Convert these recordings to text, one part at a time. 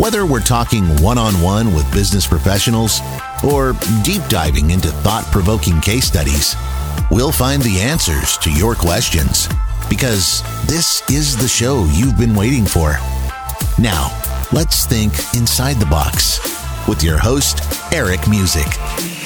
Whether we're talking one on one with business professionals or deep diving into thought provoking case studies, we'll find the answers to your questions because this is the show you've been waiting for. Now, let's think inside the box with your host, Eric Musick.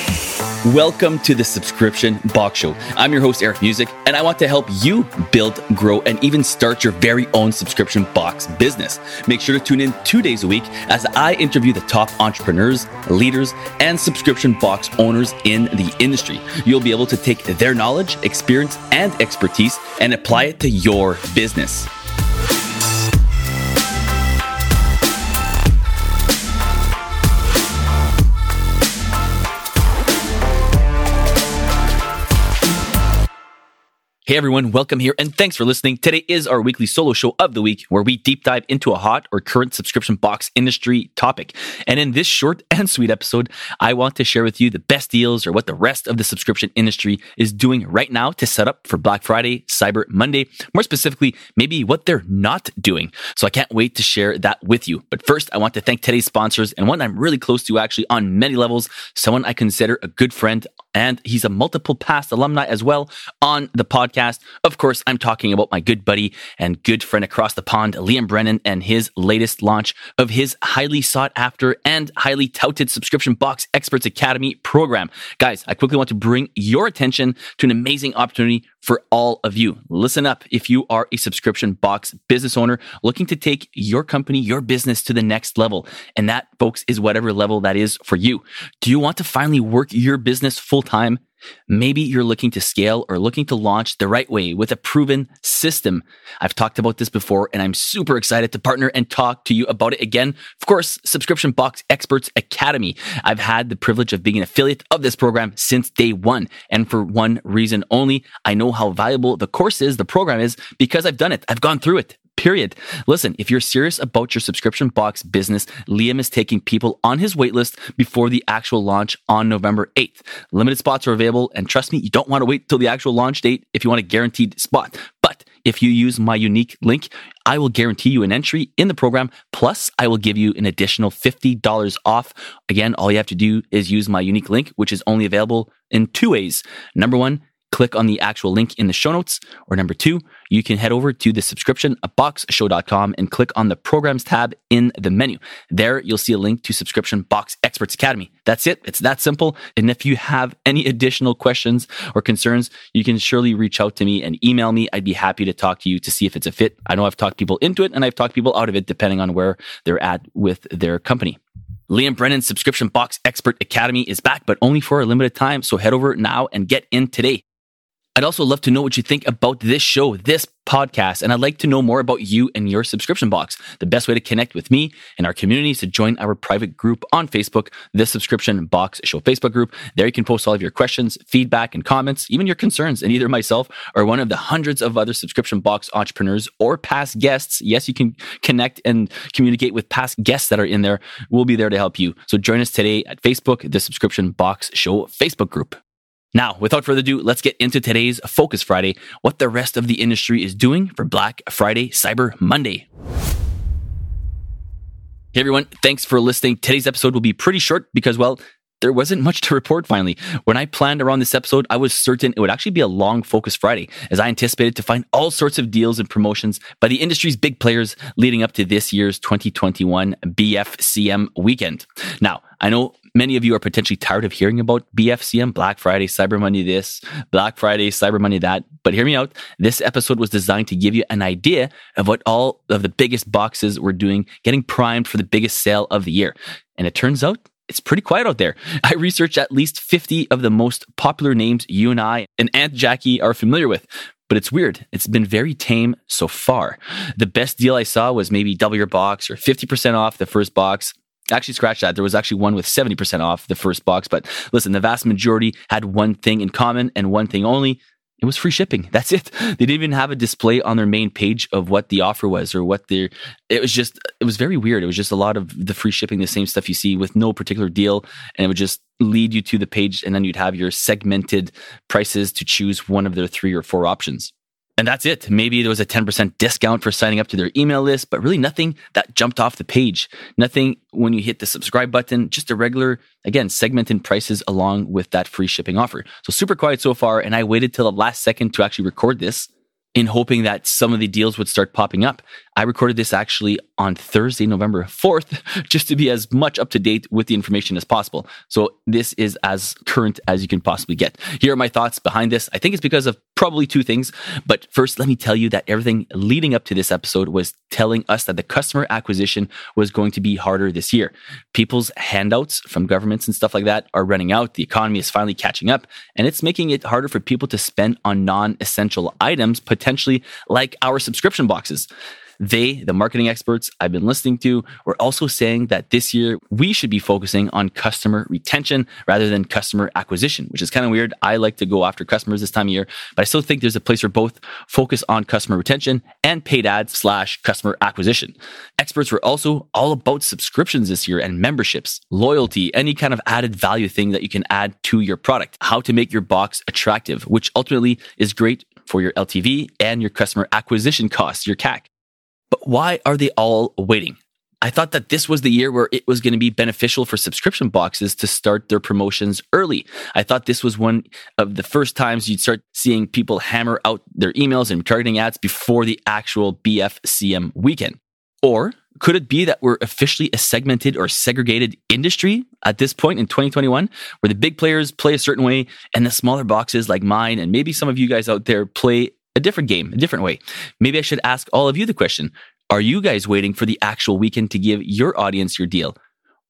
Welcome to the Subscription Box Show. I'm your host, Eric Musick, and I want to help you build, grow, and even start your very own subscription box business. Make sure to tune in two days a week as I interview the top entrepreneurs, leaders, and subscription box owners in the industry. You'll be able to take their knowledge, experience, and expertise and apply it to your business. Hey everyone, welcome here and thanks for listening. Today is our weekly solo show of the week where we deep dive into a hot or current subscription box industry topic. And in this short and sweet episode, I want to share with you the best deals or what the rest of the subscription industry is doing right now to set up for Black Friday, Cyber Monday, more specifically, maybe what they're not doing. So I can't wait to share that with you. But first, I want to thank today's sponsors and one I'm really close to actually on many levels, someone I consider a good friend and he's a multiple past alumni as well on the podcast. Of course, I'm talking about my good buddy and good friend across the pond, Liam Brennan, and his latest launch of his highly sought after and highly touted subscription box experts academy program. Guys, I quickly want to bring your attention to an amazing opportunity for all of you. Listen up if you are a subscription box business owner looking to take your company, your business to the next level. And that, folks, is whatever level that is for you. Do you want to finally work your business full time? Maybe you're looking to scale or looking to launch the right way with a proven system. I've talked about this before and I'm super excited to partner and talk to you about it again. Of course, Subscription Box Experts Academy. I've had the privilege of being an affiliate of this program since day one. And for one reason only, I know how valuable the course is, the program is, because I've done it. I've gone through it period. Listen, if you're serious about your subscription box business, Liam is taking people on his waitlist before the actual launch on November 8th. Limited spots are available, and trust me, you don't want to wait till the actual launch date if you want a guaranteed spot. But if you use my unique link, I will guarantee you an entry in the program. Plus, I will give you an additional $50 off. Again, all you have to do is use my unique link, which is only available in two ways. Number one, click on the actual link in the show notes. Or number two, you can head over to the subscription boxshow.com and click on the programs tab in the menu. There, you'll see a link to Subscription Box Experts Academy. That's it. It's that simple. And if you have any additional questions or concerns, you can surely reach out to me and email me. I'd be happy to talk to you to see if it's a fit. I know I've talked people into it and I've talked people out of it depending on where they're at with their company. Liam Brennan's Subscription Box Expert Academy is back, but only for a limited time. So head over now and get in today. I'd also love to know what you think about this show, this podcast, and I'd like to know more about you and your subscription box. The best way to connect with me and our community is to join our private group on Facebook, the Subscription Box Show Facebook group. There you can post all of your questions, feedback, and comments, even your concerns, and either myself or one of the hundreds of other subscription box entrepreneurs or past guests. Yes, you can connect and communicate with past guests that are in there. We'll be there to help you. So join us today at Facebook, the Subscription Box Show Facebook group. Now, without further ado, let's get into today's Focus Friday, what the rest of the industry is doing for Black Friday, Cyber Monday. Hey everyone, thanks for listening. Today's episode will be pretty short because, well, there wasn't much to report finally. When I planned around this episode, I was certain it would actually be a long Focus Friday, as I anticipated to find all sorts of deals and promotions by the industry's big players leading up to this year's 2021 BFCM weekend. Now, I know many of you are potentially tired of hearing about BFCM, Black Friday, Cyber Monday this, Black Friday, Cyber Monday that. But hear me out. This episode was designed to give you an idea of what all of the biggest boxes were doing, getting primed for the biggest sale of the year. And it turns out it's pretty quiet out there. I researched at least 50 of the most popular names you and I and Aunt Jackie are familiar with. But it's weird. It's been very tame so far. The best deal I saw was maybe double your box or 50% off the first box Actually, scratch that. There was actually one with 70% off the first box. But listen, the vast majority had one thing in common and one thing only. It was free shipping. That's it. They didn't even have a display on their main page of what the offer was or what their. It was just, it was very weird. It was just a lot of the free shipping, the same stuff you see with no particular deal. And it would just lead you to the page. And then you'd have your segmented prices to choose one of their three or four options. And that's it. Maybe there was a 10% discount for signing up to their email list, but really nothing that jumped off the page. Nothing when you hit the subscribe button, just a regular, again, segmented prices along with that free shipping offer. So super quiet so far. And I waited till the last second to actually record this in hoping that some of the deals would start popping up. I recorded this actually on Thursday, November 4th, just to be as much up to date with the information as possible. So this is as current as you can possibly get. Here are my thoughts behind this. I think it's because of probably two things. But first, let me tell you that everything leading up to this episode was telling us that the customer acquisition was going to be harder this year. People's handouts from governments and stuff like that are running out. The economy is finally catching up, and it's making it harder for people to spend on non essential items, potentially like our subscription boxes. They, the marketing experts I've been listening to, were also saying that this year we should be focusing on customer retention rather than customer acquisition, which is kind of weird. I like to go after customers this time of year, but I still think there's a place for both focus on customer retention and paid ads slash customer acquisition. Experts were also all about subscriptions this year and memberships, loyalty, any kind of added value thing that you can add to your product, how to make your box attractive, which ultimately is great for your LTV and your customer acquisition costs, your CAC. But why are they all waiting? I thought that this was the year where it was going to be beneficial for subscription boxes to start their promotions early. I thought this was one of the first times you'd start seeing people hammer out their emails and targeting ads before the actual BFCM weekend. Or could it be that we're officially a segmented or segregated industry at this point in 2021 where the big players play a certain way and the smaller boxes like mine and maybe some of you guys out there play a different game, a different way. Maybe I should ask all of you the question Are you guys waiting for the actual weekend to give your audience your deal?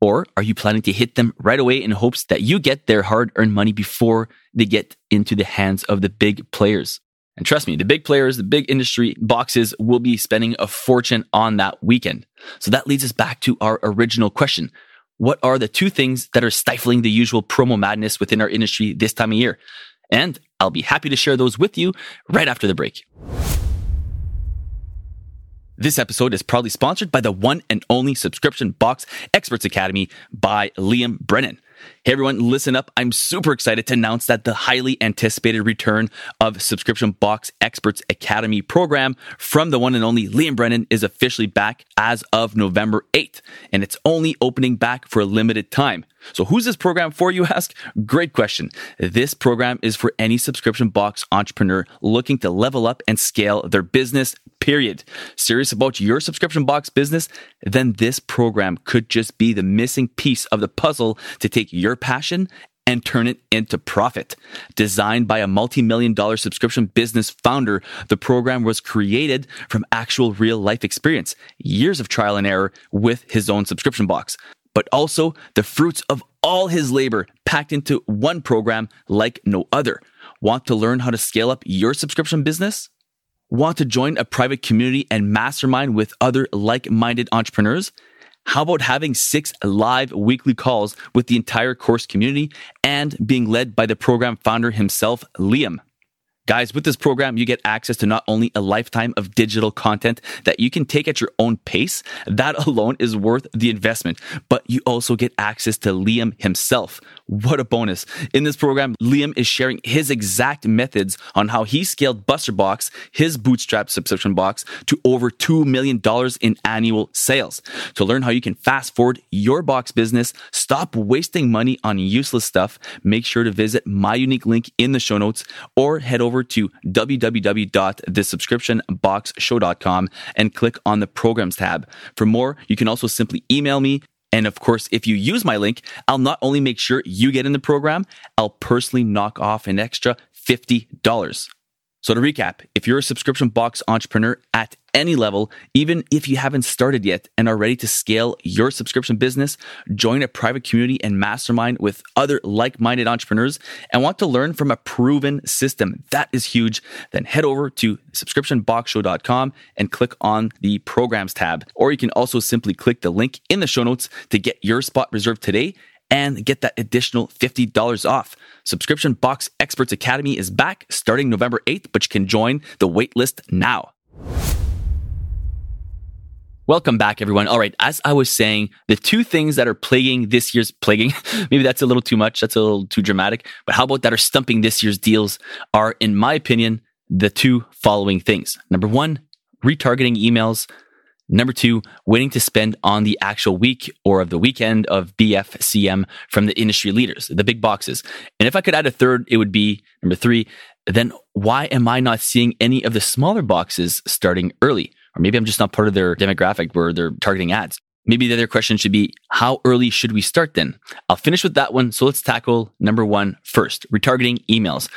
Or are you planning to hit them right away in hopes that you get their hard earned money before they get into the hands of the big players? And trust me, the big players, the big industry boxes will be spending a fortune on that weekend. So that leads us back to our original question. What are the two things that are stifling the usual promo madness within our industry this time of year? And I'll be happy to share those with you right after the break. This episode is proudly sponsored by the one and only subscription box Experts Academy by Liam Brennan. Hey everyone, listen up. I'm super excited to announce that the highly anticipated return of Subscription Box Experts Academy program from the one and only Liam Brennan is officially back as of November 8th, and it's only opening back for a limited time. So, who's this program for, you ask? Great question. This program is for any subscription box entrepreneur looking to level up and scale their business, period. Serious about your subscription box business? Then this program could just be the missing piece of the puzzle to take your passion and turn it into profit. Designed by a multi million dollar subscription business founder, the program was created from actual real life experience, years of trial and error with his own subscription box but also the fruits of all his labor packed into one program like no other. Want to learn how to scale up your subscription business? Want to join a private community and mastermind with other like minded entrepreneurs? How about having six live weekly calls with the entire course community and being led by the program founder himself, Liam? Guys, with this program, you get access to not only a lifetime of digital content that you can take at your own pace, that alone is worth the investment, but you also get access to Liam himself. What a bonus. In this program, Liam is sharing his exact methods on how he scaled BusterBox, his bootstrap subscription box, to over $2 million in annual sales. To learn how you can fast forward your box business, stop wasting money on useless stuff, make sure to visit my unique link in the show notes or head over over to www.thesubscriptionboxshow.com and click on the programs tab. For more, you can also simply email me and of course, if you use my link, I'll not only make sure you get in the program, I'll personally knock off an extra $50. So to recap, if you're a subscription box entrepreneur at any level, even if you haven't started yet and are ready to scale your subscription business, join a private community and mastermind with other like minded entrepreneurs and want to learn from a proven system. That is huge. Then head over to subscriptionboxshow.com and click on the programs tab. Or you can also simply click the link in the show notes to get your spot reserved today and get that additional $50 off. Subscription Box Experts Academy is back starting November 8th, but you can join the waitlist now. Welcome back, everyone. All right, as I was saying, the two things that are plaguing this year's plaguing, maybe that's a little too much, that's a little too dramatic, but how about that are stumping this year's deals are, in my opinion, the two following things. Number one, retargeting emails. Number two, waiting to spend on the actual week or of the weekend of BFCM from the industry leaders, the big boxes. And if I could add a third, it would be number three, then why am I not seeing any of the smaller boxes starting early? Or maybe I'm just not part of their demographic where they're targeting ads. Maybe the other question should be, how early should we start then? I'll finish with that one. So let's tackle number one first, retargeting emails.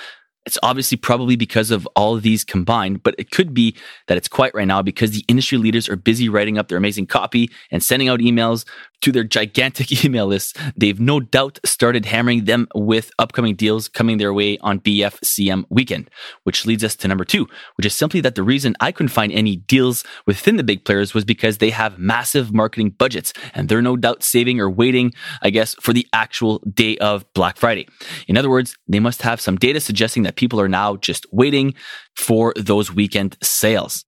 It's obviously probably because of all of these combined, but it could be that it's quiet right now because the industry leaders are busy writing up their amazing copy and sending out emails to their gigantic email lists. They've no doubt started hammering them with upcoming deals coming their way on BFCM weekend, which leads us to number two, which is simply that the reason I couldn't find any deals within the big players was because they have massive marketing budgets and they're no doubt saving or waiting, I guess, for the actual day of Black Friday. In other words, they must have some data suggesting that people are now just waiting for those weekend sales.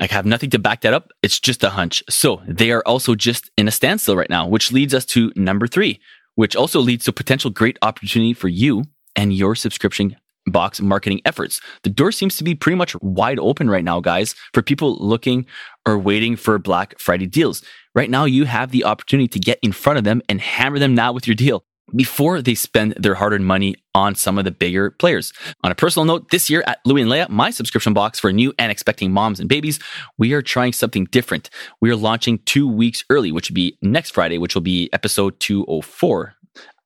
I have nothing to back that up. It's just a hunch. So they are also just in a standstill right now, which leads us to number three, which also leads to potential great opportunity for you and your subscription box marketing efforts. The door seems to be pretty much wide open right now, guys, for people looking or waiting for Black Friday deals. Right now, you have the opportunity to get in front of them and hammer them now with your deal before they spend their hard earned money on some of the bigger players. On a personal note, this year at Louie and Leia, my subscription box for new and expecting moms and babies, we are trying something different. We are launching two weeks early, which would be next Friday, which will be episode 204.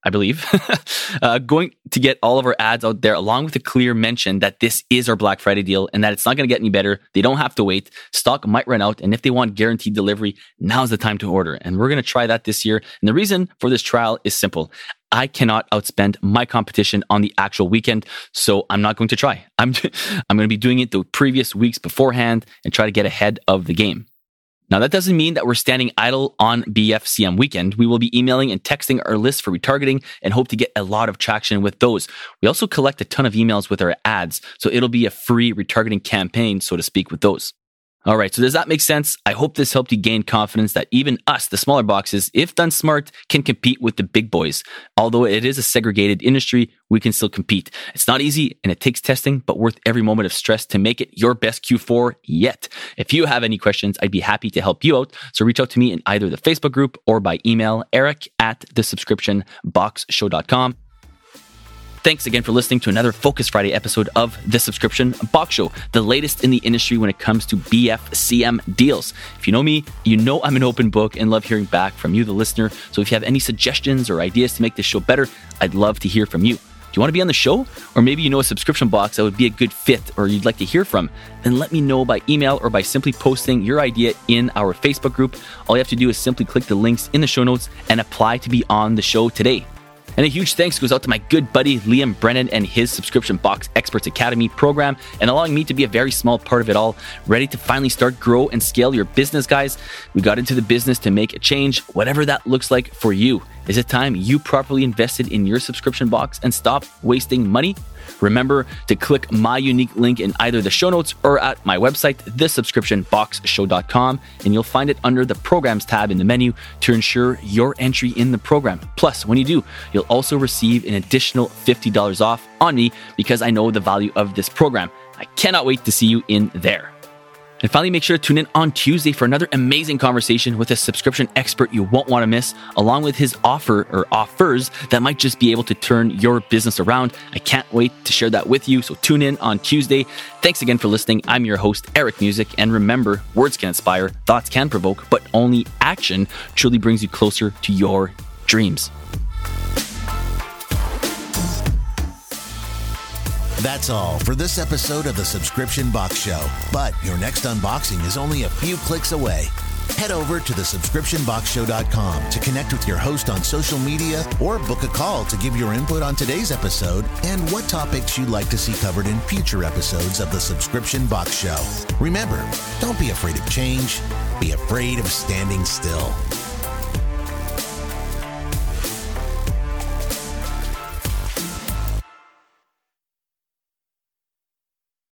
I believe, uh, going to get all of our ads out there along with a clear mention that this is our Black Friday deal and that it's not going to get any better. They don't have to wait. Stock might run out. And if they want guaranteed delivery, now's the time to order. And we're going to try that this year. And the reason for this trial is simple. I cannot outspend my competition on the actual weekend, so I'm not going to try. I'm I'm going to be doing it the previous weeks beforehand and try to get ahead of the game. Now, that doesn't mean that we're standing idle on BFCM weekend. We will be emailing and texting our list for retargeting and hope to get a lot of traction with those. We also collect a ton of emails with our ads, so it'll be a free retargeting campaign, so to speak, with those. All right, so does that make sense? I hope this helped you gain confidence that even us, the smaller boxes, if done smart, can compete with the big boys. Although it is a segregated industry, we can still compete. It's not easy and it takes testing, but worth every moment of stress to make it your best Q4 yet. If you have any questions, I'd be happy to help you out. So reach out to me in either the Facebook group or by email, eric at the subscriptionboxshow.com. Thanks again for listening to another Focus Friday episode of The Subscription Box Show, the latest in the industry when it comes to BFCM deals. If you know me, you know I'm an open book and love hearing back from you, the listener. So if you have any suggestions or ideas to make this show better, I'd love to hear from you. Do you want to be on the show? Or maybe you know a subscription box that would be a good fit or you'd like to hear from? Then let me know by email or by simply posting your idea in our Facebook group. All you have to do is simply click the links in the show notes and apply to be on the show today. And a huge thanks goes out to my good buddy Liam Brennan and his Subscription Box Experts Academy program and allowing me to be a very small part of it all. Ready to finally start, grow, and scale your business, guys? We got into the business to make a change, whatever that looks like for you. Is it time you properly invested in your subscription box and stop wasting money? Remember to click my unique link in either the show notes or at my website, thesubscriptionboxshow.com, and you'll find it under the programs tab in the menu to ensure your entry in the program. Plus, when you do, you'll also receive an additional $50 off on me because I know the value of this program. I cannot wait to see you in there. And finally, make sure to tune in on Tuesday for another amazing conversation with a subscription expert you won't want to miss, along with his offer or offers that might just be able to turn your business around. I can't wait to share that with you. So tune in on Tuesday. Thanks again for listening. I'm your host, Eric Musick. And remember, words can inspire, thoughts can provoke, but only action truly brings you closer to your dreams. That's all for this episode of the Subscription Box Show. But your next unboxing is only a few clicks away. Head over to thesubscriptionboxshow.com to connect with your host on social media or book a call to give your input on today's episode and what topics you'd like to see covered in future episodes of the Subscription Box Show. Remember, don't be afraid of change, be afraid of standing still.